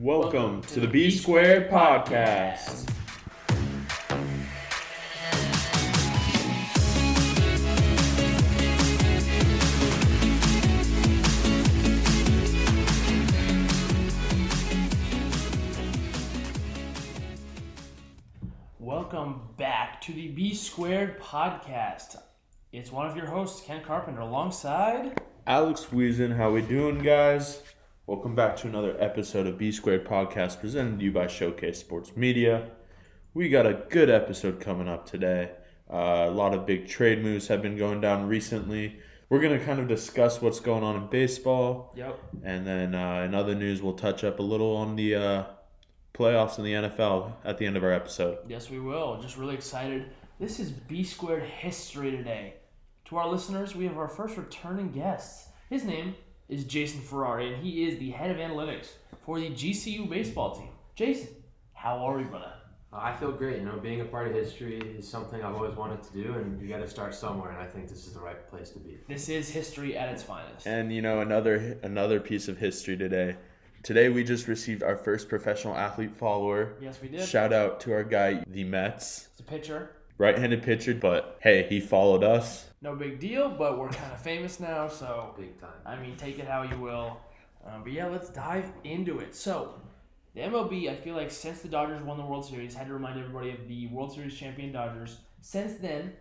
Welcome to the B Squared Podcast. Welcome back to the B Squared Podcast. It's one of your hosts, Ken Carpenter, alongside. Alex Wiesen, how we doing, guys? Welcome back to another episode of B Squared Podcast presented to you by Showcase Sports Media. We got a good episode coming up today. Uh, a lot of big trade moves have been going down recently. We're going to kind of discuss what's going on in baseball. Yep. And then uh, in other news, we'll touch up a little on the uh, playoffs in the NFL at the end of our episode. Yes, we will. Just really excited. This is B Squared History today. To our listeners, we have our first returning guest. His name is Jason Ferrari, and he is the head of analytics for the GCU baseball team. Jason, how are we, brother? Uh, I feel great. You know, being a part of history is something I've always wanted to do, and you got to start somewhere. And I think this is the right place to be. This is history at its finest. And you know another another piece of history today. Today we just received our first professional athlete follower. yes, we did. Shout out to our guy, the Mets, It's a pitcher. Right-handed pitcher, but hey, he followed us. No big deal, but we're kind of famous now, so Big time. I mean, take it how you will. Um, but yeah, let's dive into it. So, the MLB, I feel like since the Dodgers won the World Series, had to remind everybody of the World Series champion Dodgers. Since then,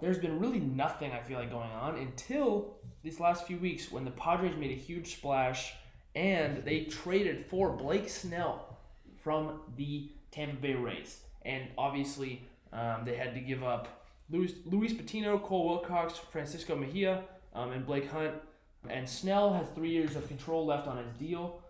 there's been really nothing I feel like going on until these last few weeks when the Padres made a huge splash and they traded for Blake Snell from the Tampa Bay Rays. And obviously, um, they had to give up Luis, Luis Patino, Cole Wilcox, Francisco Mejia, um, and Blake Hunt. And Snell has three years of control left on his deal.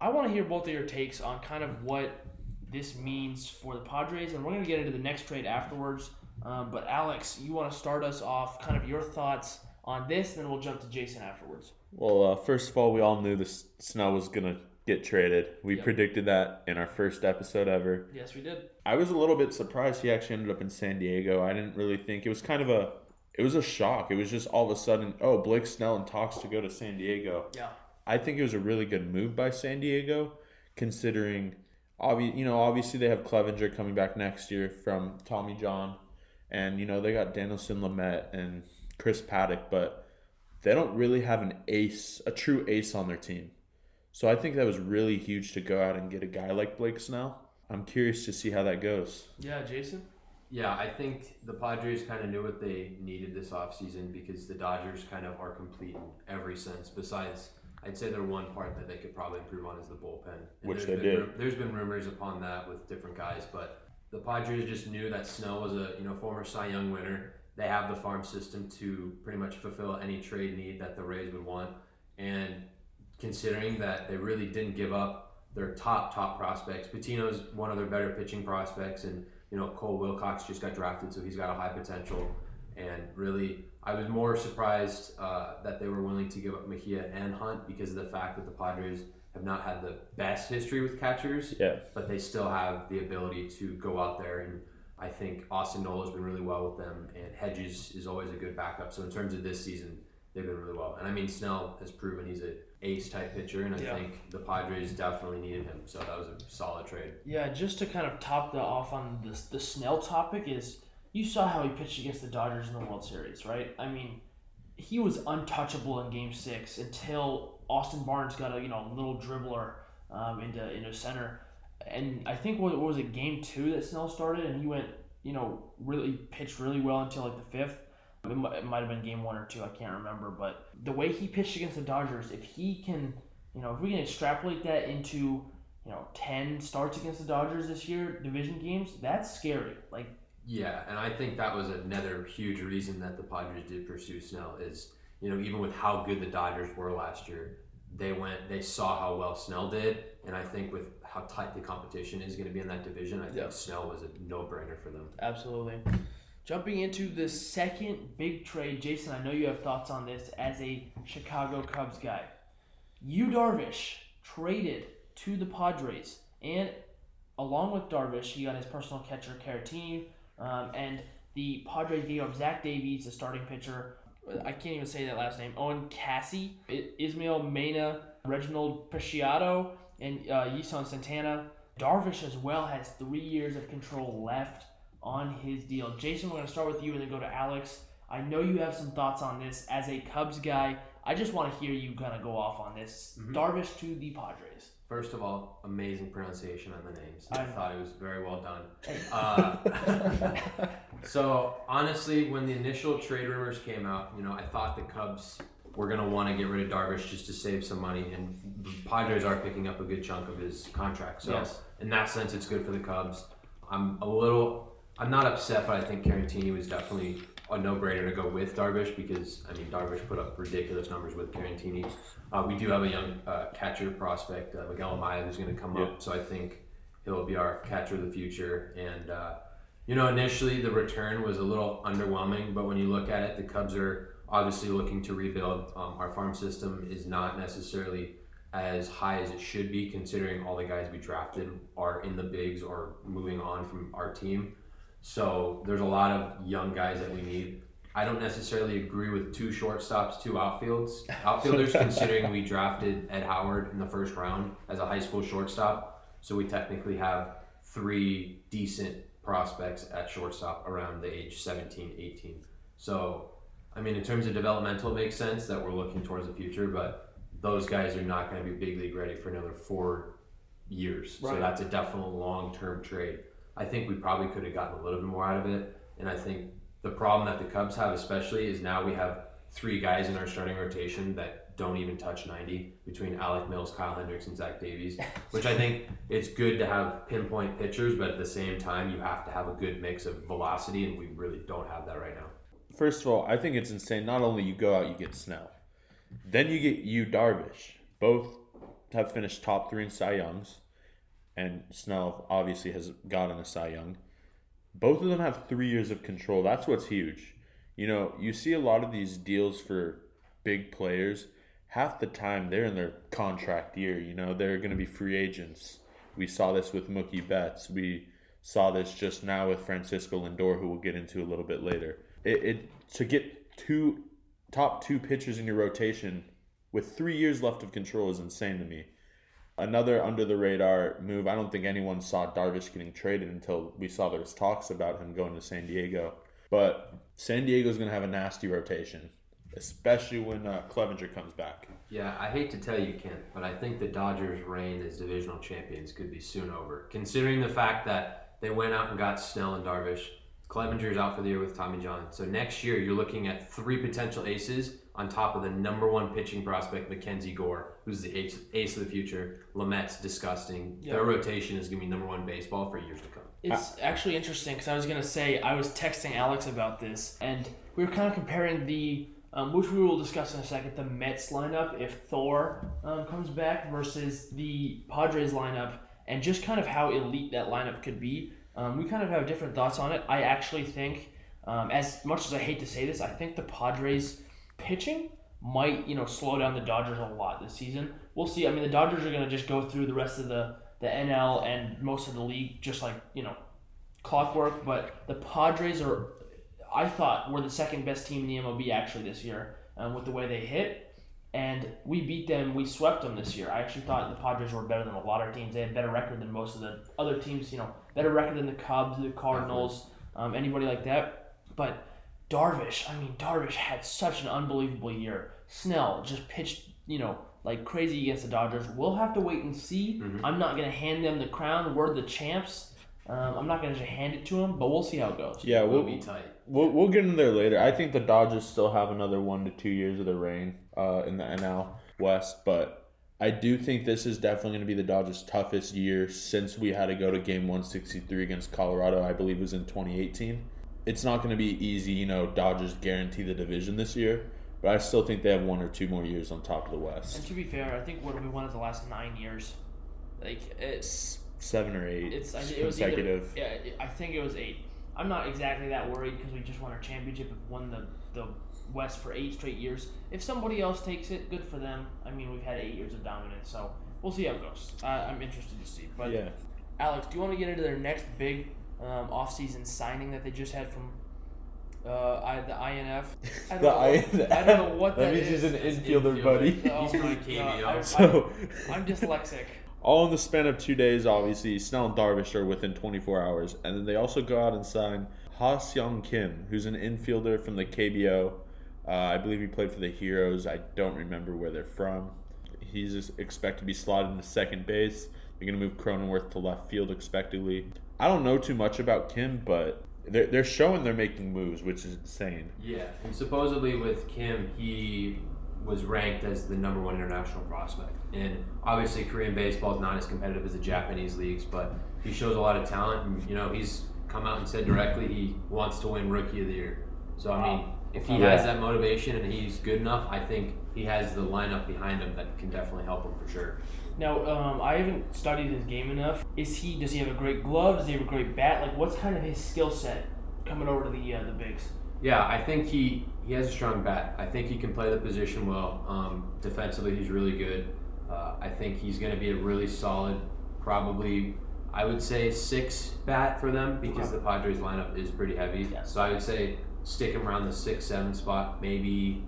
I want to hear both of your takes on kind of what this means for the Padres, and we're going to get into the next trade afterwards. Um, but Alex, you want to start us off, kind of your thoughts on this, and then we'll jump to Jason afterwards. Well, uh, first of all, we all knew this Snell was gonna get traded. We Yep. predicted that in our first episode ever. Yes, we did. I was a little bit surprised he actually ended up in San Diego. I didn't really think it was kind of a it was a shock. It was just all of a sudden, oh, Blake Snell in talks to go to San Diego. Yeah. I think it was a really good move by San Diego, considering, obvi- you know, obviously they have Clevinger coming back next year from Tommy John, and you know they got Dinelson Lamet and Chris Paddack, but they don't really have an ace, a true ace on their team. So I think that was really huge to go out and get a guy like Blake Snell. I'm curious to see how that goes. Yeah, Jason? Yeah, I think the Padres kind of knew what they needed this offseason because the Dodgers kind of are complete in every sense. Besides, I'd say their one part that they could probably improve on is the bullpen. And Which they been did. there's been rumors upon that with different guys, but the Padres just knew that Snell was a you know former Cy Young winner. They have the farm system to pretty much fulfill any trade need that the Rays would want, and considering that they really didn't give up their top top prospects. Patino's one of their better pitching prospects, and you know Cole Wilcox just got drafted, so he's got a high potential. And really, I was more surprised uh, that they were willing to give up Mejia and Hunt because of the fact that the Padres have not had the best history with catchers, Yeah. but they still have the ability to go out there and. I think Austin Nola's been really well with them, and Hedges is always a good backup. So in terms of this season, they've been really well. And I mean, Snell has proven he's a ace type pitcher, and I Yeah. think the Padres definitely needed him. So that was a solid trade. Yeah, just to kind of top the off on this the Snell topic is you saw how he pitched against the Dodgers in the World Series, right? I mean, he was untouchable in Game Six until Austin Barnes got a you know little dribbler um, into into center, and I think what, what was it Game Two that Snell started and he went you know really pitched really well until like the fifth. It might, it might have been game one or two, I can't remember. But the way he pitched against the Dodgers, if he can, you know, if we can extrapolate that into you know, 10 starts against the Dodgers this year, division games, that's scary. Like, Yeah, and I think that was another huge reason that the Padres did pursue Snell is you know even with how good the Dodgers were last year, they went they saw how well Snell did, and I think with how tight the competition is going to be in that division, I think Yeah. Snell was a no brainer for them. absolutely. Jumping into the second big trade, Jason, I know you have thoughts on this as a Chicago Cubs guy. Yu Darvish traded to the Padres, and along with Darvish, he got his personal catcher Caratini, um, and the Padres gave up Zach Davies, the starting pitcher. I can't even say that last name. Owen Caissie, Ismael Mena, Reginald Preciado, and uh, Yeison Santana. Darvish as well has three years of control left on his deal. Jason, we're going to start with you and then go to Alex. I know you have some thoughts on this as a Cubs guy. I just want to hear you kind of go off on this. Mhm. Darvish to the Padres. First of all, amazing pronunciation on the names. I I thought it was very well done. Hey. Uh, so honestly, when the initial trade rumors came out, you know, I thought the Cubs were gonna want to get rid of Darvish just to save some money, and the Padres are picking up a good chunk of his contract. So Yes. in that sense, it's good for the Cubs. I'm a little, I'm not upset, but I think Caratini was definitely a no-brainer to go with Darvish because I mean Darvish put up ridiculous numbers with Caratini. Uh, we do have a young uh, catcher prospect, uh, Miguel Amaya, who's going to come Yeah. up, so I think he'll be our catcher of the future. And uh, you know, initially the return was a little underwhelming, but when you look at it, the Cubs are obviously looking to rebuild. Um, our farm system is not necessarily as high as it should be, considering all the guys we drafted are in the bigs or moving on from our team. So there's a lot of young guys that we need. I don't necessarily agree with two shortstops, two outfields, outfielders, considering we drafted Ed Howard in the first round as a high school shortstop. So we technically have three decent prospects at shortstop around the age 17, 18. So, I mean, in terms of developmental, it makes sense that we're looking towards the future, but those guys are not going to be big league ready for another four years. So that's a definite long term trade. I think we probably could have gotten a little bit more out of it. And I think the problem that the Cubs have, especially, is now we have three guys in our starting rotation that don't even touch 90 between Alec Mills, Kyle Hendricks, and Zach Davies, which I think it's good to have pinpoint pitchers, but at the same time, you have to have a good mix of velocity, and we really don't have that right now. First of all, I think it's insane. Not only you go out, you get Snell, then you get you Darvish. Both have finished top three in Cy Youngs, and Snell obviously has gotten a Cy Young. Both of them have three years of control. That's what's huge. You know, you see a lot of these deals for big players. Half the time they're in their contract year. You know, they're going to be free agents. We saw this with Mookie Betts. We saw this just now with Francisco Lindor, who we'll get into a little bit later. It, it to get two top two pitchers in your rotation with three years left of control is insane to me. Another under the radar move. I don't think anyone saw Darvish getting traded until we saw there was talks about him going to San Diego. But San Diego's going to have a nasty rotation, especially when uh, Clevinger comes back. Yeah, I hate to tell you, Kent, but I think the Dodgers' reign as divisional champions could be soon over. Considering the fact that they went out and got Snell and Darvish, Clevinger's out for the year with Tommy John. So next year, you're looking at three potential aces on top of the number one pitching prospect, Mackenzie Gore, who's the ace, ace of the future. Lamet's disgusting. Yeah. Their rotation is going to be number one baseball for years to come. It's actually interesting because I was gonna say I was texting Alex about this, and we were kind of comparing the, um, which we will discuss in a second, the Mets lineup if Thor um, comes back versus the Padres lineup, and just kind of how elite that lineup could be. Um, we kind of have different thoughts on it. I actually think, um, as much as I hate to say this, I think the Padres pitching might you know slow down the Dodgers a lot this season. We'll see. I mean, the Dodgers are gonna just go through the rest of the the NL and most of the league just like you know clockwork, but the Padres are, I thought, were the second best team in the MLB actually this year um, with the way they hit. And we beat them, we swept them this year. I actually thought the Padres were better than a lot of teams. They had better record than most of the other teams, you know, better record than the Cubs, the Cardinals, um, anybody like that. But Darvish, I mean, Darvish had such an unbelievable year. Snell just pitched, you know, like crazy against the Dodgers. We'll have to wait and see. Mhm. I'm not going to hand them the crown. We're the champs. Um, I'm not going to just hand it to them, but we'll see how it goes. Yeah, We'll we'll be tight. We'll, we'll get in there later. I think the Dodgers still have another one to two years of their reign uh, in the NL West, but I do think this is definitely going to be the Dodgers' toughest year since we had to go to Game 163 against Colorado. I believe it was in 2018. It's not going to be easy, you know. Dodgers guarantee the division this year, but I still think they have one or two more years on top of the West. And to be fair, I think what have we won in the last nine years. Like it's Seven or eight it's I, it was either, consecutive. yeah, I think it was eight. I'm not exactly that worried because we just won our championship and won the the West for eight straight years. If somebody else takes it, good for them. I mean, we've had eight years of dominance, so we'll see how it goes. Uh, I'm interested to see. But yeah. Alex, do you want to get into their next big um, offseason signing that they just had from uh, I, the INF? I don't, The know, INF. I don't know what That that means is. he's an infielder, infielder. buddy. Oh He's from my KBO. I- I- So I'm dyslexic. all in the span of two days, obviously, Snell and Darvish are within 24 hours. And then they also go out and sign Ha Seong Kim, who's an infielder from the KBO. Uh, I believe he played for the Heroes. I don't remember where they're from. He's just expected to be slotted into second base. They're going to move Cronenworth to left field expectedly. I don't know too much about Kim, but they're, they're showing they're making moves, which is insane. Yeah, and supposedly with Kim, he was ranked as the number one international prospect. And obviously, Korean baseball is not as competitive as the Japanese leagues, but he shows a lot of talent. And, you know, he's come out and said directly he wants to win Rookie of the Year. So, I mean, if he has that motivation and he's good enough, I think he has the lineup behind him that can definitely help him for sure. Now, um, I haven't studied his game enough. Is he? Does he have a great glove? Does he have a great bat? Like, what's kind of his skill set coming over to the uh, the bigs? Yeah, I think he, he has a strong bat. I think he can play the position well. Um, defensively, he's really good. Uh, I think he's going to be a really solid, probably, I would say six bat for them because the Padres lineup is pretty heavy. So I would say stick him around the six, seven spot, maybe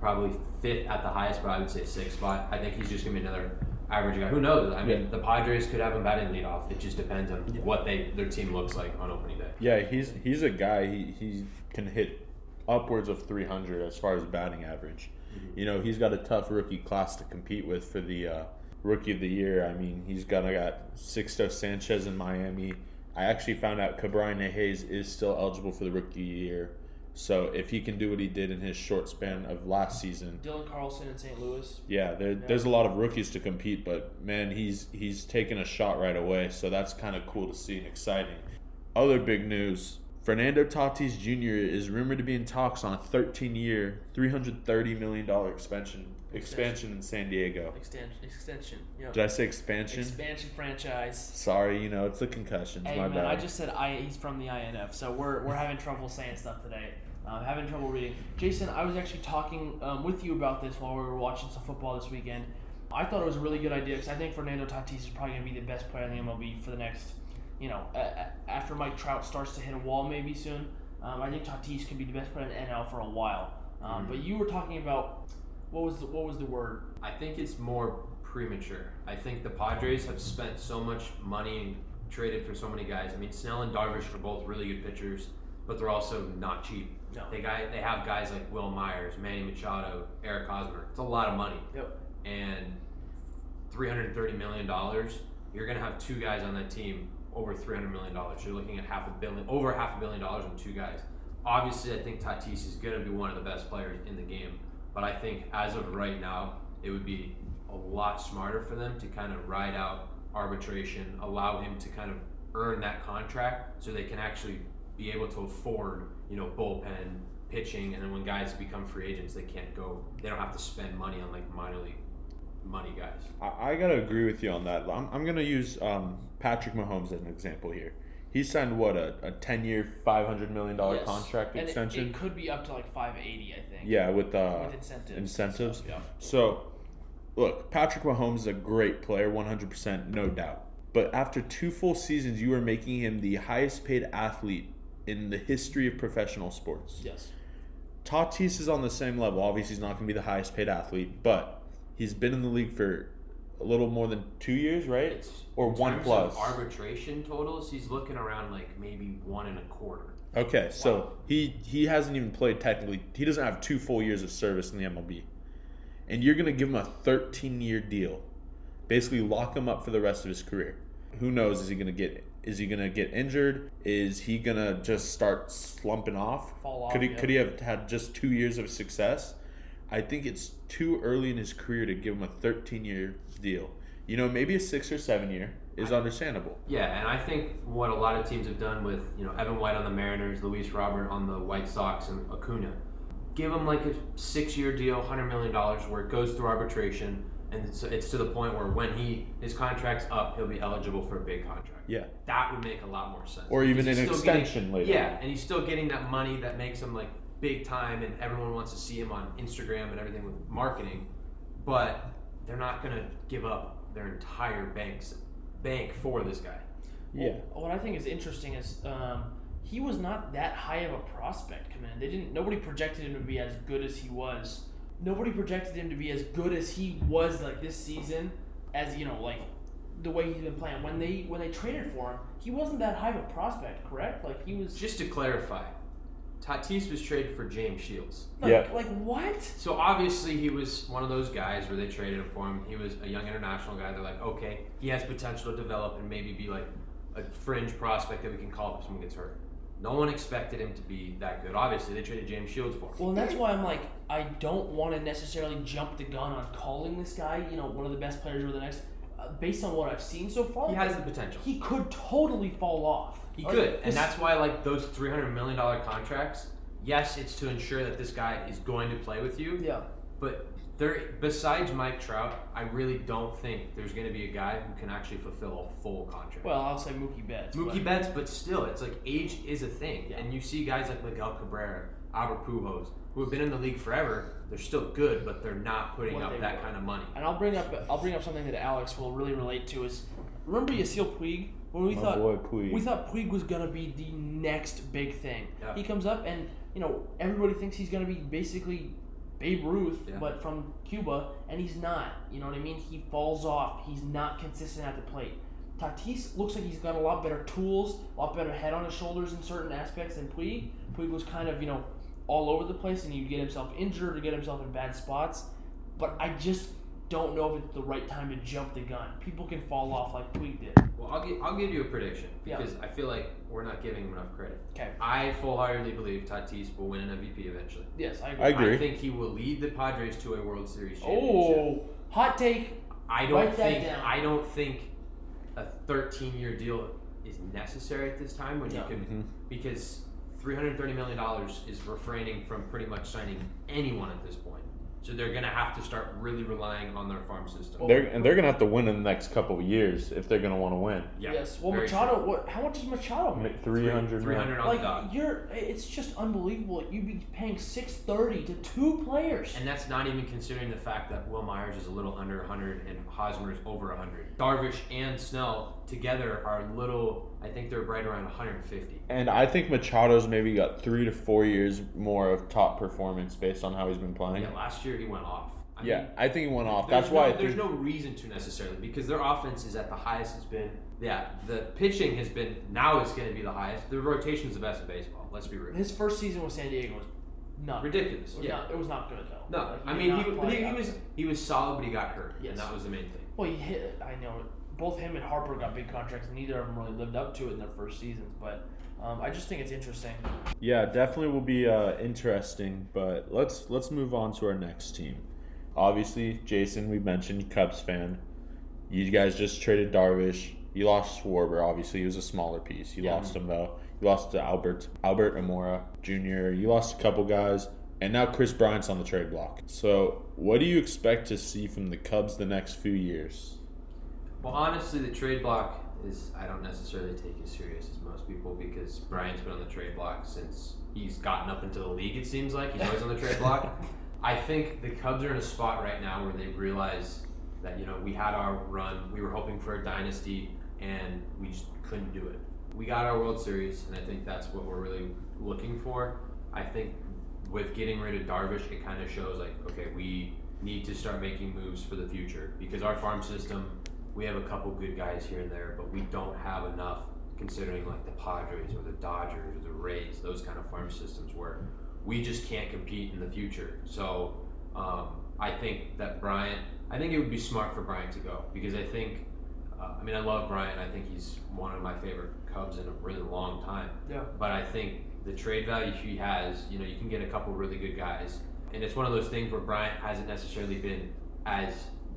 probably fifth at the highest, but I would say six spot. I think he's just going to be another average guy. Who knows? I mean, Yeah. the Padres could have him batting leadoff. It just depends on Yeah. what they their team looks like on opening day. Yeah, he's he's a guy. He he can hit upwards of 300 as far as batting average. You know, he's got a tough rookie class to compete with for the uh, rookie of the year. I mean, he's gonna got Sixto Sanchez in Miami. I actually found out Ke'Bryan Hayes is still eligible for the rookie of the year. So if he can do what he did in his short span of last season, Dylan Carlson in St. Louis. yeah, there, there's a lot of rookies to compete, but man, he's he's taking a shot right away, so that's kind of cool to see and exciting. Other big news: Fernando Tatis Jr. is rumored to be in talks on a 13-year, 330 million dollar expansion expansion in San Diego. Extension. Extension. Yeah. Did I say expansion? Expansion franchise. Sorry, you know it's the concussions. Hey my man, bad. I just said I. He's from the INF, so we're we're having trouble saying stuff today. Um, having trouble reading. Jason, I was actually talking um, with you about this while we were watching some football this weekend. I thought it was a really good idea because I think Fernando Tatis is probably going to be the best player in the MLB for the next, you know, a, after Mike Trout starts to hit a wall maybe soon. Um, I think Tatis could be the best player in the NL for a while. Um, Mhm. But you were talking about what was the, what was the word? I think it's more premature. I think the Padres have spent so much money and traded for so many guys. I mean, Snell and Darvish are both really good pitchers, but they're also not cheap. No. They guy they have guys like Wil Myers, Manny Machado, Eric Hosmer. It's a lot of money. Yep. And three hundred thirty million dollars. You're gonna have two guys on that team over three hundred million dollars. You're looking at half a billion, over half a billion dollars on two guys. Obviously, I think Tatis is gonna be one of the best players in the game. But I think as of right now, it would be a lot smarter for them to kind of ride out arbitration, allow him to kind of earn that contract so they can actually be able to afford, you know, bullpen pitching and then when guys become free agents they can't go they don't have to spend money on like minor league money guys. I, I gotta agree with you on that. I'm, I'm gonna use um, Patrick Mahomes as an example here. He signed what a, a 10 year, 500 million dollar Yes. contract And it- extension. It, could be up to like 580, I think. yeah, with uh, With incentives. incentives. stuff, Yeah. So, look, Patrick Mahomes is a great player, 100%, no doubt. But after two full seasons, you are making him the highest paid athlete in the history of professional sports. Yes. Tatis is on the same level. Obviously, he's not going to be the highest paid athlete, but he's been in the league for a little more than two years, right? It's Or one plus. arbitration totals, he's looking around like maybe one and a quarter. Okay, so he he hasn't even played technically. He doesn't have two full years of service in the MLB, and you're gonna give him a 13 year deal, basically lock him up for the rest of his career. Who knows? Is he gonna get? Is he gonna get injured? Is he gonna just start slumping off? Fall off, Could he yeah. could he have had just two years of success? I think it's too early in his career to give him a 13 year deal. You know, maybe a six or seven year is understandable. Yeah, and I think what a lot of teams have done with you know Evan White on the Mariners, Luis Robert on the White Sox, and Acuna, give him like a six-year deal, hundred million dollars, where it goes through arbitration, and it's, it's to the point where when he his contract's up, he'll be eligible for a big contract. Yeah. That would make a lot more sense. Or even an he's still getting- extension later. Yeah, and he's still getting that money that makes him like big time, and everyone wants to see him on Instagram and everything with marketing. But they're not gonna give up their entire banks bank for this guy. Yeah. Well, what I think is interesting is um, he was not that high of a prospect coming in. They didn't. Nobody projected him to be as good as he was. Nobody projected him to be as good as he was like this season. As you know, like the way he's been playing. When they when they traded for him, he wasn't that high of a prospect, correct? Like he was Just to clarify, Tatis was traded for James Shields. like, Yeah. like what? So obviously he was one of those guys where they traded him for him. He was a young international guy. They're like, okay, he has potential to develop and maybe be like a fringe prospect that we can call up if someone gets hurt. No one expected him to be that good. Obviously, they traded James Shields for him. Well, and that's why I'm like, I don't want to necessarily jump the gun on calling this guy, you know, one of the best players over the next. Uh, based on what I've seen so far, He has the potential. he could totally fall off. He could, and that's why like those three hundred million dollar contracts. Yes, it's to ensure that this guy is going to play with you, yeah. but there, besides Mike Trout, I really don't think there's going to be a guy who can actually fulfill a full contract. Well, I'll say Mookie Betts. Mookie but- Betts, but still, it's like age is a thing, Yeah. and you see guys like Miguel Cabrera, Albert Pujols, who have been in the league forever. They're still good, but they're not putting What up that were. kind of money. And I'll bring up I'll bring up something that Alex will really relate to is remember Yasiel Puig when we My thought boy Puig. we thought Puig was gonna be the next big thing. Yeah. He comes up and you know everybody thinks he's gonna be basically Babe Ruth, Yeah. but from Cuba, and he's not. You know what I mean? He falls off. He's not consistent at the plate. Tatis looks like he's got a lot better tools, a lot better head on his shoulders in certain aspects than Puig. Puig was kind of you know all over the place, and he'd get himself injured or get himself in bad spots. But I just don't know if it's the right time to jump the gun. People can fall off like Puig did. Well, I'll give, I'll give you a prediction Yeah. because I feel like we're not giving him enough credit. Okay. I full-heartedly believe Tatis will win an MVP eventually. Yes, I agree. I agree. I think he will lead the Padres to a World Series championship. Oh, hot take. I don't write that think down. I don't think a 13 year deal is necessary at this time when No. you can Mhm. because 330 million dollars is refraining from pretty much signing anyone at this point. So they're gonna have to start really relying on their farm system. They're and they're gonna have to win in the next couple of years if they're gonna want to win. yeah, yes. Well, very Machado. What? How much does Machado make? Three hundred. 300 on the Like dot. you're, it's just unbelievable. You'd be paying six thirty to two players. And that's not even considering the fact that Wil Myers is a little under 100 and Hosmer is over 100. Darvish and Snell together are a little, I think they're right around 150. And I think Machado's maybe got three to four years more of top performance based on how he's been playing. Yeah, last year he went off. I Yeah, mean, I think he went off. That's why no, I there's think. no reason to necessarily because their offense is at the highest it's been. Yeah, the pitching has been now it's going to be the highest. The rotation is the best in baseball. Let's be real. His first season with San Diego was not Ridiculous. It was, Yeah. not, it was not good though. No, Like, I mean he, he, he was he was solid, but he got hurt, Yes. and that was the main thing. Well, he hit. I know both him and Harper got big contracts, and neither of them really lived up to it in their first seasons. But um, I just think it's interesting. Yeah, definitely will be uh, interesting. But let's let's move on to our next team. Obviously, Jason, we mentioned Cubs fan. You guys just traded Darvish. You lost Schwarber. Obviously, he was a smaller piece. You Yeah. lost him though. You lost to Albert Albert Almora Jr. You lost a couple guys, and now Kris Bryant's on the trade block. So, what do you expect to see from the Cubs the next few years? Well, honestly, the trade block is I don't necessarily take as serious as most people because Bryant's been on the trade block since he's gotten up into the league. It seems like he's always on the trade block. I think the Cubs are in a spot right now where they realize that you know we had our run, we were hoping for a dynasty, and we just couldn't do it. We got our World Series, and I think that's what we're really looking for. I think with getting rid of Darvish, it kind of shows like okay, we need to start making moves for the future because our farm system we have a couple good guys here and there, but we don't have enough considering like the Padres or the Dodgers or the Rays, those kind of farm systems where we just can't compete in the future. So um, I think that Bryant, I think it would be smart for Bryant to go because I think, uh, I mean, I love Bryant. I think he's one of my favorite Cubs in a really long time. Yeah. But I think the trade value he has, you know, you can get a couple really good guys, and it's one of those things where Bryant hasn't necessarily been as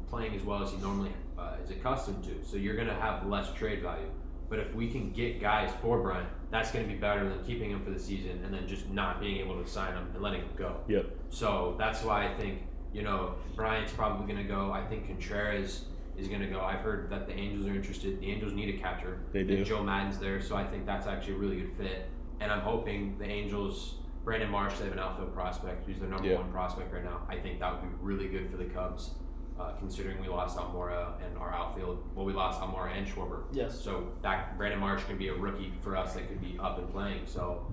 playing as well as he normally uh, is accustomed to. So you're going to have less trade value. But if we can get guys for Bryant, that's going to be better than keeping him for the season and then just not being able to sign him and letting him go. Yep. So that's why I think you know Bryant's probably going to go. I think Contreras is going to go. I've heard that the Angels are interested. The Angels need a catcher. They do. And Joe Maddon's there, so I think that's actually a really good fit. And I'm hoping the Angels, Brandon Marsh, they have an outfield prospect who's their number Yeah. one prospect right now. I think that would be really good for the Cubs, uh, considering we lost Almora and our outfield. Well, we lost Almora and Schwarber. Yes. So that Brandon Marsh can be a rookie for us that could be up and playing. So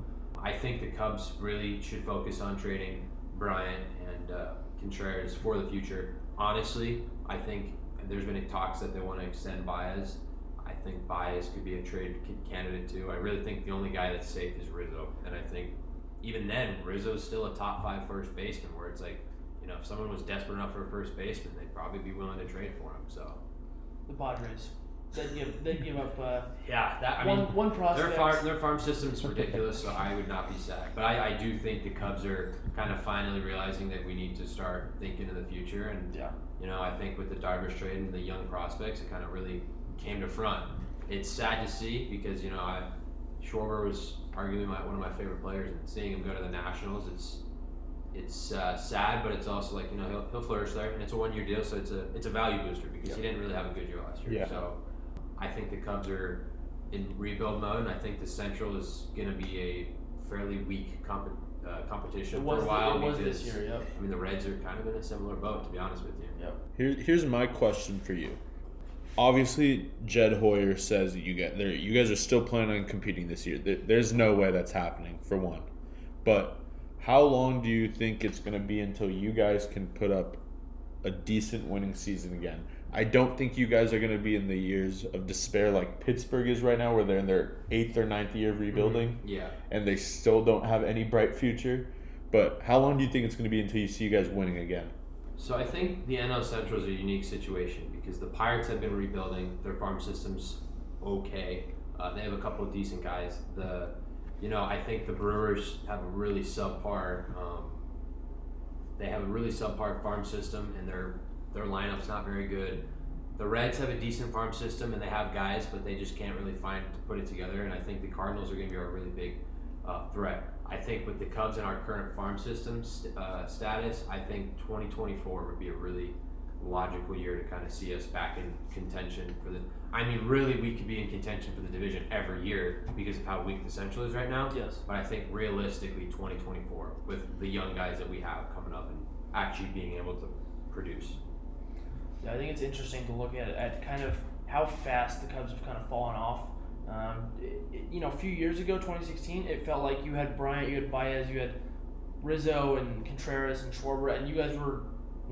I think the Cubs really should focus on trading Bryant and uh, Contreras for the future. Honestly, I think there's been talks that they want to extend Baez. I think Baez could be a trade candidate too. I really think the only guy that's safe is Rizzo, and I think even then Rizzo's still a top five first baseman. Where it's like, you know, if someone was desperate enough for a first baseman, they'd probably be willing to trade for him. So The Padres. They'd give, they'd give up uh, yeah, that I one, mean. one prospect. Their farm, their farm system's ridiculous, so I would not be sad. But I, I do think the Cubs are kind of finally realizing that we need to start thinking of the future. And, Yeah. you know, I think with the Darvish trade and the young prospects, it kind of really came to front. It's sad to see because, you know, I, Schwarber was arguably my, one of my favorite players, and seeing him go to the Nationals, it's it's uh, sad, but it's also like you know he'll, he'll flourish there, and it's a one year deal, so it's a it's a value booster because he didn't really have a good year last year. Yeah. So I think the Cubs are in rebuild mode, and I think the Central is going to be a fairly weak comp- uh, competition for a while. it was because, this year, yep. I mean, the Reds are kind of in a similar boat, to be honest with you. Yep. Here, here's my question for you. Obviously, Jed Hoyer says that you get there. You guys are still planning on competing this year. There, there's no way that's happening for one. But how long do you think it's going to be until you guys can put up a decent winning season again? I don't think you guys are going to be in the years of despair like Pittsburgh is right now, where they're in their eighth or ninth year of rebuilding Yeah. and they still don't have any bright future. But how long do you think it's going to be until you see you guys winning again? So I think the NL Central is a unique situation because the Pirates have been rebuilding their farm systems okay. Uh, they have a couple of decent guys. The you know I think the Brewers have a really subpar. Um, they have a really subpar farm system and their their lineup's not very good. The Reds have a decent farm system and they have guys, but they just can't really find to put it together. And I think the Cardinals are going to be a really big uh, threat. I think with the Cubs and our current farm system st- uh, status, I think 2024 would be a really logical year to kind of see us back in contention for the. I mean, really, we could be in contention for the division every year because of how weak the Central is right now. Yes. But I think realistically, 2024 with the young guys that we have coming up and actually being able to produce. Yeah, I think it's interesting to look at, at kind of how fast the Cubs have kind of fallen off. Um, it, it- you know, a few years ago, 2016, it felt like you had Bryant, you had Baez, you had Rizzo and Contreras and Schwarber, and you guys were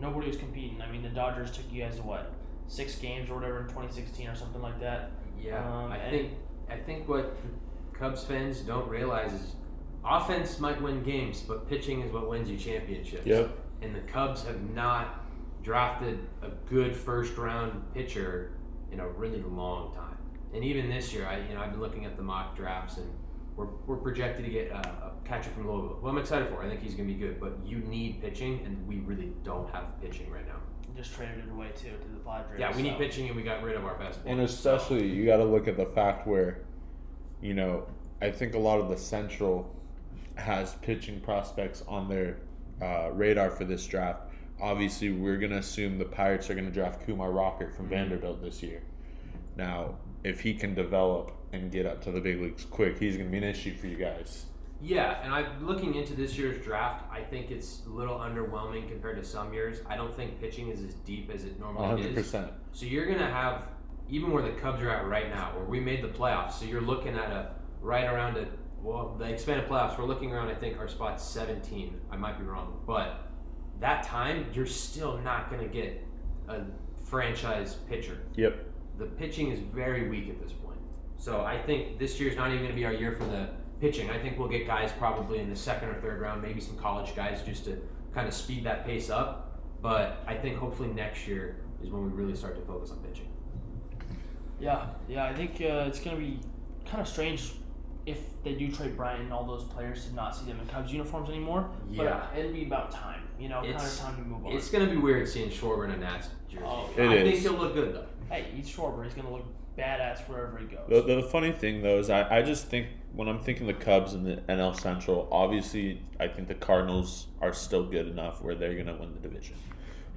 nobody was competing. I mean, the Dodgers took you guys to what six games or whatever in 2016 or something like that. Yeah, Um, I think I think what Cubs fans don't realize is offense might win games, but pitching is what wins you championships. Yep. And the Cubs have not drafted a good first round pitcher in a really long time. And even this year, I you know I've been looking at the mock drafts and we're, we're projected to get a, a catcher from Louisville. Well, I'm excited for. I think he's going to be good, but you need pitching, and we really don't have pitching right now. You just traded it away too to the Padres. Yeah, we need pitching, and we got rid of our best. And one, so- especially, you got to look at the fact where, you know, I think a lot of the Central has pitching prospects on their uh, radar for this draft. Obviously, we're going to assume the Pirates are going to draft Kumar Rocker from Mhm. Vanderbilt this year. Now, if he can develop and get up to the big leagues quick, he's going to be an issue for you guys. Yeah, and I'm looking into this year's draft, I think it's a little underwhelming compared to some years. I don't think pitching is as deep as it normally is. 100%. So you're gonna have even where the Cubs are at right now, where we made the playoffs. So you're looking at a right around a well, the expanded playoffs. We're looking around. I think our spot's 17. I might be wrong, but that time you're still not gonna get a franchise pitcher. Yep. The pitching is very weak at this point. So I think this year's not even going to be our year for the pitching. I think we'll get guys probably in the second or third round, maybe some college guys just to kind of speed that pace up. But I think hopefully next year is when we really start to focus on pitching. Yeah, yeah. I think uh, it's gonna be kind of strange if they do trade Bryant and all those players to not see them in Cubs uniforms anymore. Yeah. but it'd be about time. You know, kind of It's- time to move on. It's going to be weird seeing Schwarber in a Nats jersey. Oh, It I is. think he'll look good though. hey, he's Schwarber. He's gonna look badass wherever he goes. The, the funny thing though is I, I just think when I'm thinking the Cubs and the NL Central, obviously I think the Cardinals are still good enough where they're gonna win the division.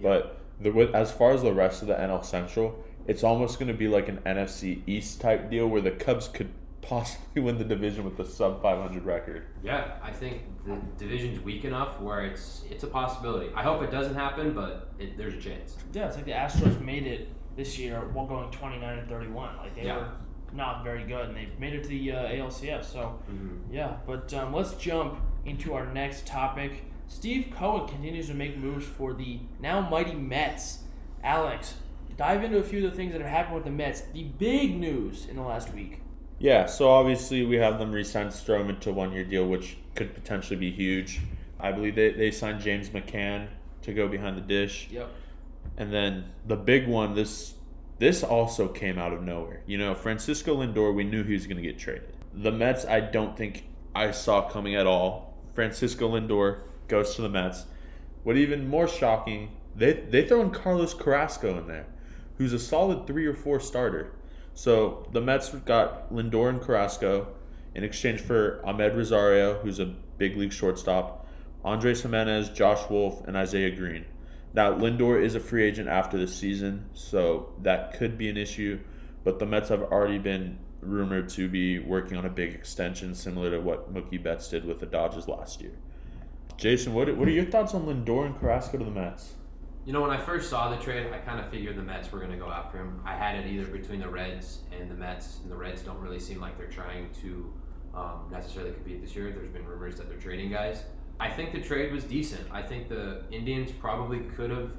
But the with, as far as the rest of the NL Central, it's almost gonna be like an NFC East type deal where the Cubs could possibly win the division with a sub 500 record. Yeah, I think the division's weak enough where it's it's a possibility. I hope it doesn't happen, but it, there's a chance. Yeah, it's like the Astros made it this year while going 29 and 31. Like they Yeah. were not very good, and they've made it to the uh, ALCS. So Mm-hmm. yeah, but um, let's jump into our next topic. Steve Cohen continues to make moves for the now mighty Mets. Alex, dive into a few of the things that have happened with the Mets. The big news in the last week. Yeah, so obviously we have them re-sign Stroman to one-year deal, which could potentially be huge. I believe they, they signed James McCann to go behind the dish. Yep. And then the big one, this this also came out of nowhere. You know, Francisco Lindor, we knew he was going to get traded. The Mets, I don't think I saw coming at all. Francisco Lindor goes to the Mets. What even more shocking, they they throw in Carlos Carrasco in there, who's a solid three or four starter. So the Mets got Lindor and Carrasco in exchange for Amed Rosario, who's a big league shortstop, Andres Gimenez, Josh Wolf, and Isaiah Green. Now Lindor is a free agent after the season, so that could be an issue. But the Mets have already been rumored to be working on a big extension, similar to what Mookie Betts did with the Dodgers last year. Jason, what, what are your thoughts on Lindor and Carrasco to the Mets? You know, when I first saw the trade, I kind of figured the Mets were going to go after him. I had it either between the Reds and the Mets, and the Reds don't really seem like they're trying to um, necessarily compete this year. There's been rumors that they're trading guys. I think the trade was decent. I think the Indians probably could have.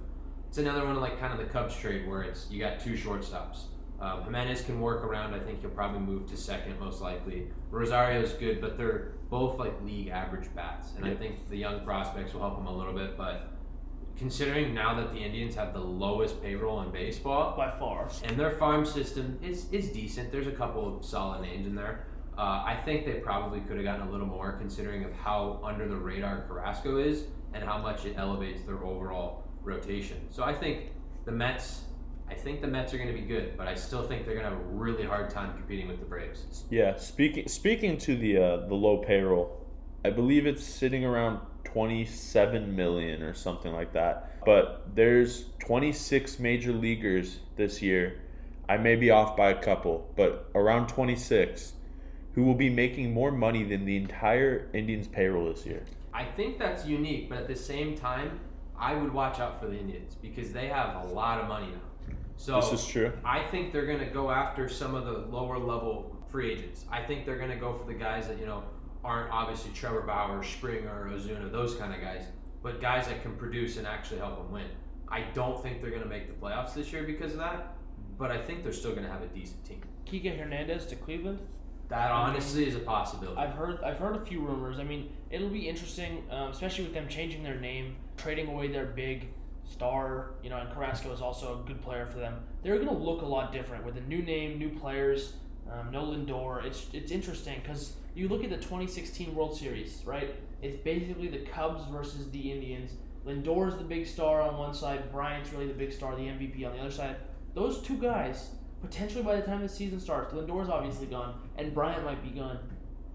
It's another one of like kind of the Cubs trade where it's you got two shortstops. Um, Gimenez can work around. I think he'll probably move to second most likely. Rosario's good, but they're both like league average bats, and I think the young prospects will help him a little bit. But considering now that the Indians have the lowest payroll in baseball, By far. and their farm system is, is decent. There's a couple of solid names in there. Uh, I think they probably could have gotten a little more considering of how under the radar Carrasco is and how much it elevates their overall rotation. So I think the Mets, I think the Mets are going to be good, but I still think they're going to have a really hard time competing with the Braves. Yeah, speaking speaking to the uh, the low payroll, I believe it's sitting around twenty seven million or something like that. But there's twenty six major leaguers this year. I may be off by a couple, but around twenty six, who will be making more money than the entire Indians payroll this year. I think that's unique, but at the same time, I would watch out for the Indians because they have a lot of money now. So This is true. I think they're going to go after some of the lower level free agents. I think they're going to go for the guys that, you know, aren't obviously Trevor Bauer, Springer, Ozuna, those kind of guys, but guys that can produce and actually help them win. I don't think they're going to make the playoffs this year because of that, but I think they're still going to have a decent team. Kike Hernandez to Cleveland. That honestly is a possibility. I've heard I've heard a few rumors. I mean, it'll be interesting, um, especially with them changing their name, trading away their big star. You know, and Carrasco is also a good player for them. They're going to look a lot different with a new name, new players. Um, no Lindor. It's it's interesting because you look at the 2016 World Series, right? It's basically the Cubs versus the Indians. Lindor is the big star on one side. Bryant's really the big star, the MVP on the other side. Those two guys, potentially by the time the season starts, Lindor's obviously gone, and Bryant might be gone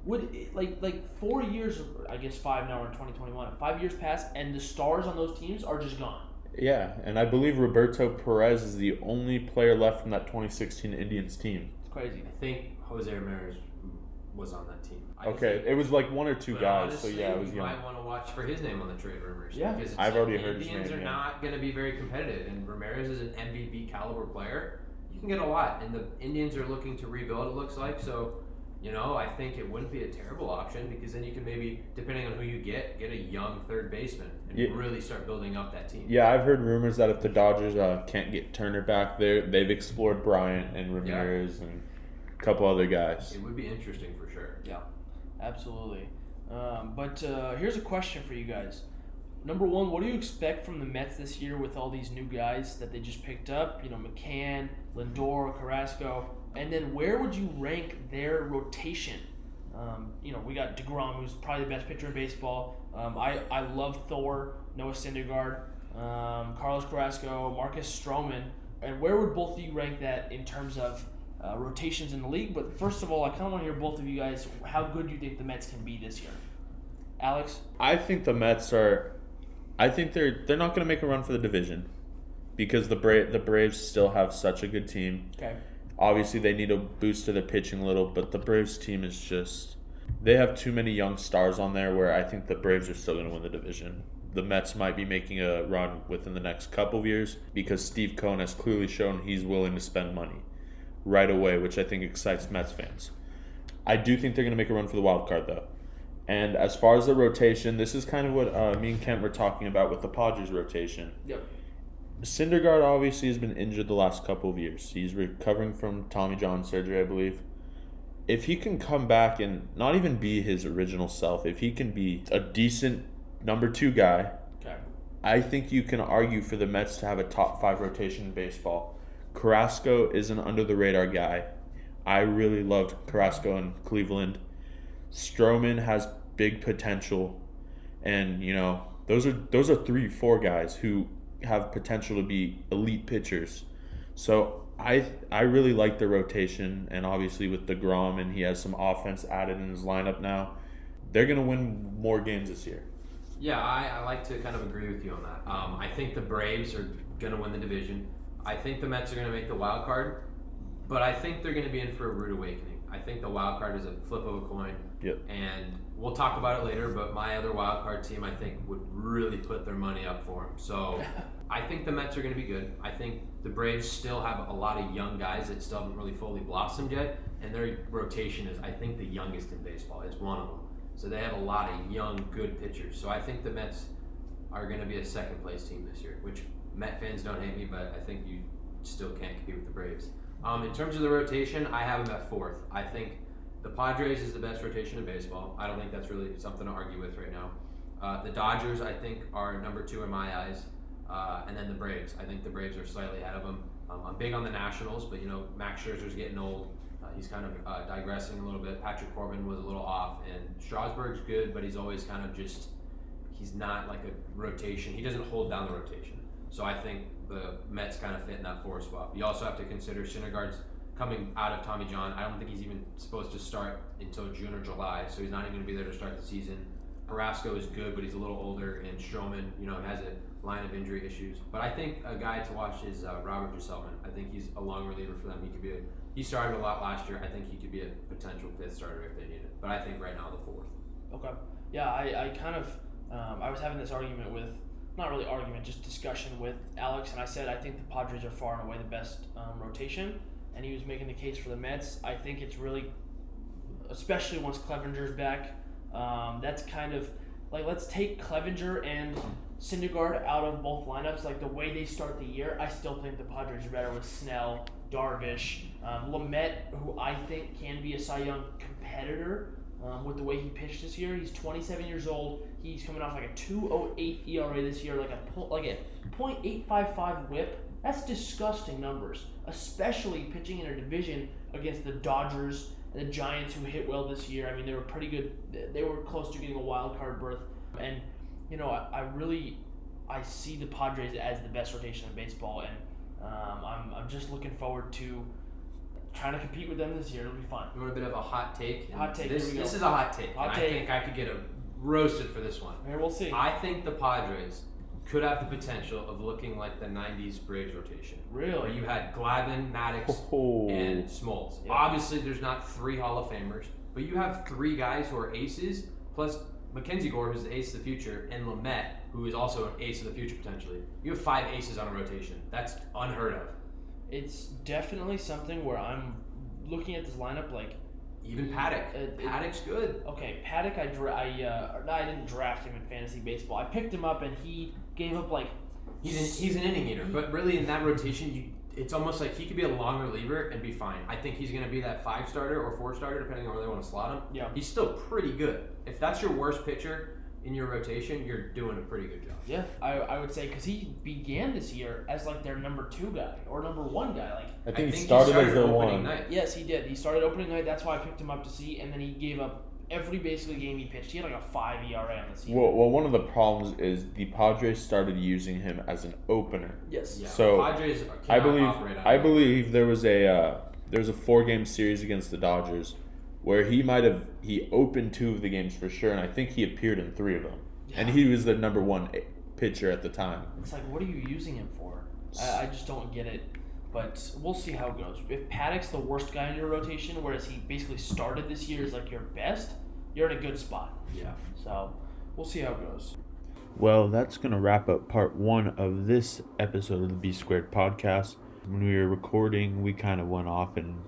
would it, like like four years I guess five now we're in 2021 five years pass and the stars on those teams are just gone Yeah, and I believe Roberto Perez is the only player left from that 2016 Indians team. it's crazy I think Jose Ramirez was on that team. I Okay, think- it was like one or two guys, honestly, so yeah, it was you might want to watch for his name on the trade rumors. Yeah. because it's I've already the heard his Indians name, are yeah. not going to be very competitive, and Ramirez is an MVP caliber player. You can get a lot, and the Indians are looking to rebuild. It looks like so. You know, I think it wouldn't be a terrible option because then you can maybe, depending on who you get, get a young third baseman and Yeah. really start building up that team. Yeah, I've heard rumors that if the Dodgers uh, can't get Turner back, they they've explored Bryant and Ramirez and a couple other guys. It would be interesting for sure. Yeah, absolutely um, but uh, here's a question for you guys number one what do you expect from the Mets this year with all these new guys that they just picked up you know McCann Lindor Carrasco and then where would you rank their rotation Um, you know, we got Degrom, who's probably the best pitcher in baseball. Um, I I love Thor, Noah Syndergaard, um, Carlos Carrasco, Marcus Stroman. And where would both of you rank that in terms of uh, rotations in the league? But first of all, I kind of want to hear both of you guys how good you think the Mets can be this year. Alex, I think the Mets are. I think they're they're not going to make a run for the division because the Bra- the Braves still have such a good team. okay, Obviously, they need a boost to their pitching a little, but the Braves team is just. They have too many young stars on there where I think the Braves are still going to win the division. The Mets might be making a run within the next couple of years because Steve Cohen has clearly shown he's willing to spend money right away, which I think excites Mets fans. I do think they're going to make a run for the wild card, though. And as far as the rotation, this is kind of what uh, me and Kent were talking about with the Padres rotation yep, Syndergaard obviously has been injured the last couple of years. He's recovering from Tommy John surgery, I believe. If he can come back and not even be his original self, if he can be a decent number two guy, Okay. I think you can argue for the Mets to have a top five rotation in baseball. Carrasco is an under the radar guy. I really loved Carrasco in Cleveland. Stroman has big potential, and you know those are those are three four guys who have potential to be elite pitchers. So I I really like the rotation, and obviously with deGrom and he has some offense added in his lineup now, they're gonna win more games this year. Yeah, I, I like to kind of agree with you on that. Um, I think the Braves are to win the division. I think the Mets are to make the wild card, but I think they're to be in for a rude awakening. I think the wild card is a flip of a coin. Yep. And we'll talk about it later, but my other wild card team, I think, would really put their money up for them. So I think the Mets are going to be good. I think the Braves still have a lot of young guys that still haven't really fully blossomed yet, and their rotation is, I think, the youngest in baseball. It's one of them. So they have a lot of young, good pitchers. So I think the Mets are going to be a second place team this year, which Met fans don't hate me, but I think you still can't compete with the Braves. Um, in terms of the rotation, I have them at fourth. I think the Padres is the best rotation in baseball. I don't think that's really something to argue with right now. Uh, the Dodgers, I think, are number two in my eyes, uh, and then the Braves. I think the Braves are slightly ahead of them. Um, I'm big on the Nationals, but you know Max Scherzer's getting old. Uh, he's kind of uh, digressing a little bit. Patrick Corbin was a little off, and Strasburg's good, but he's always kind of just he's not like a rotation. He doesn't hold down the rotation. So I think the Mets kind of fit in that four spot. You also have to consider Syndergaard's coming out of Tommy John. I don't think he's even supposed to start until June or July, so he's not even going to be there to start the season. Carrasco is good, but he's a little older, and Stroman, you know, has a line of injury issues. But I think a guy to watch is uh, Robert Gsellman. I think he's a long reliever for them. He could be a he started a lot last year. I think he could be a potential fifth starter if they need it. But I think right now the fourth. Okay. Yeah, I, I kind of um, I was having this argument with not really argument, just discussion with Alex, and I said I think the Padres are far and away the best um, rotation, and he was making the case for the Mets. I think it's really, especially once Clevinger's back, um, that's kind of like let's take Clevenger and Syndergaard out of both lineups. Like the way they start the year, I still think the Padres are better with Snell, Darvish, um, Lamet, who I think can be a Cy Young competitor um, with the way he pitched this year. He's 27 years old. He's coming off like a 2.08 ERA this year, like a like a .855 WHIP. That's disgusting numbers, especially pitching in a division against the Dodgers and the Giants, who hit well this year. I mean, they were pretty good. They were close to getting a wild card berth, and you know, I, I really I see the Padres as the best rotation in baseball, and um, I'm, I'm just looking forward to trying to compete with them this year. It'll be fun. You want a bit of a hot take? Hot take, This, here we go. this is a hot take. Hot take. I think I could get a roasted for this one. Here we'll see. I think the Padres could have the potential of looking like the '90s Braves rotation, where really? you had Glavine, Maddux, Oh. and Smoltz. Yeah. Obviously, there's not three Hall of Famers, but you have three guys who are aces, plus Mackenzie Gore, who's the ace of the future, and Lamet, who is also an ace of the future potentially. You have five aces on a rotation. That's unheard of. It's definitely something where I'm looking at this lineup like, Even Paddack. Uh, Paddack's good. okay, Paddack, I dra- I uh, no, I didn't draft him in fantasy baseball. I picked him up and he gave up like He's an, he's an inning eater, but really in that rotation, you it's almost like he could be a long reliever and be fine. I think he's going to be that five starter or four starter, depending on where they want to slot him. yeah, He's still pretty good. If that's your worst pitcher in your rotation, you're doing a pretty good job. yeah. I, I would say because he began this year as like their number two guy or number one guy. Like I think, he started, as their opening one. night. yes, he did. He started opening night. That's why I picked him up to see, and then he gave up every basically game he pitched. He had like a five ERA on the season. Well, well, one of the problems is the Padres started using him as an opener. yes. Yeah, So, Padres cannot I believe operate on I that. believe there was a uh, there was a four game series against the Dodgers where he might have he opened two of the games for sure, and I think he appeared in three of them, and he was the number one pitcher at the time. It's like, what are you using him for? I, I just don't get it. But we'll see how it goes. If Paddack's the worst guy in your rotation, whereas he basically started this year as like your best, you're in a good spot. Yeah. So we'll see how it goes. Well, that's going to wrap up part one of this episode of the B Squared podcast. When we were recording, we kind of went off and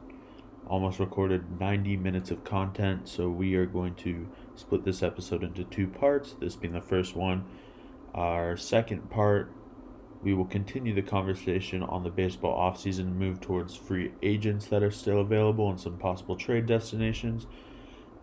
almost recorded 90 minutes of content. So we are going to split this episode into two parts, this being the first one. Our second part We will continue the conversation on the baseball offseason and move towards free agents that are still available and some possible trade destinations,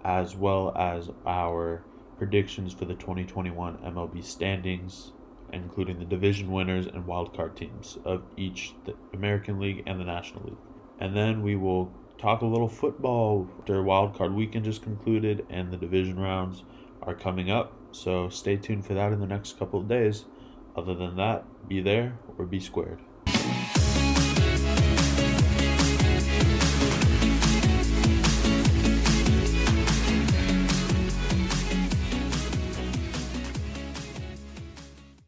as well as our predictions for the 2021 MLB standings, including the division winners and wildcard teams of each the American League and the National League. And then we will talk a little football. Their wildcard weekend just concluded and the division rounds are coming up. So stay tuned for that in the next couple of days. Other than that, be there or be squared.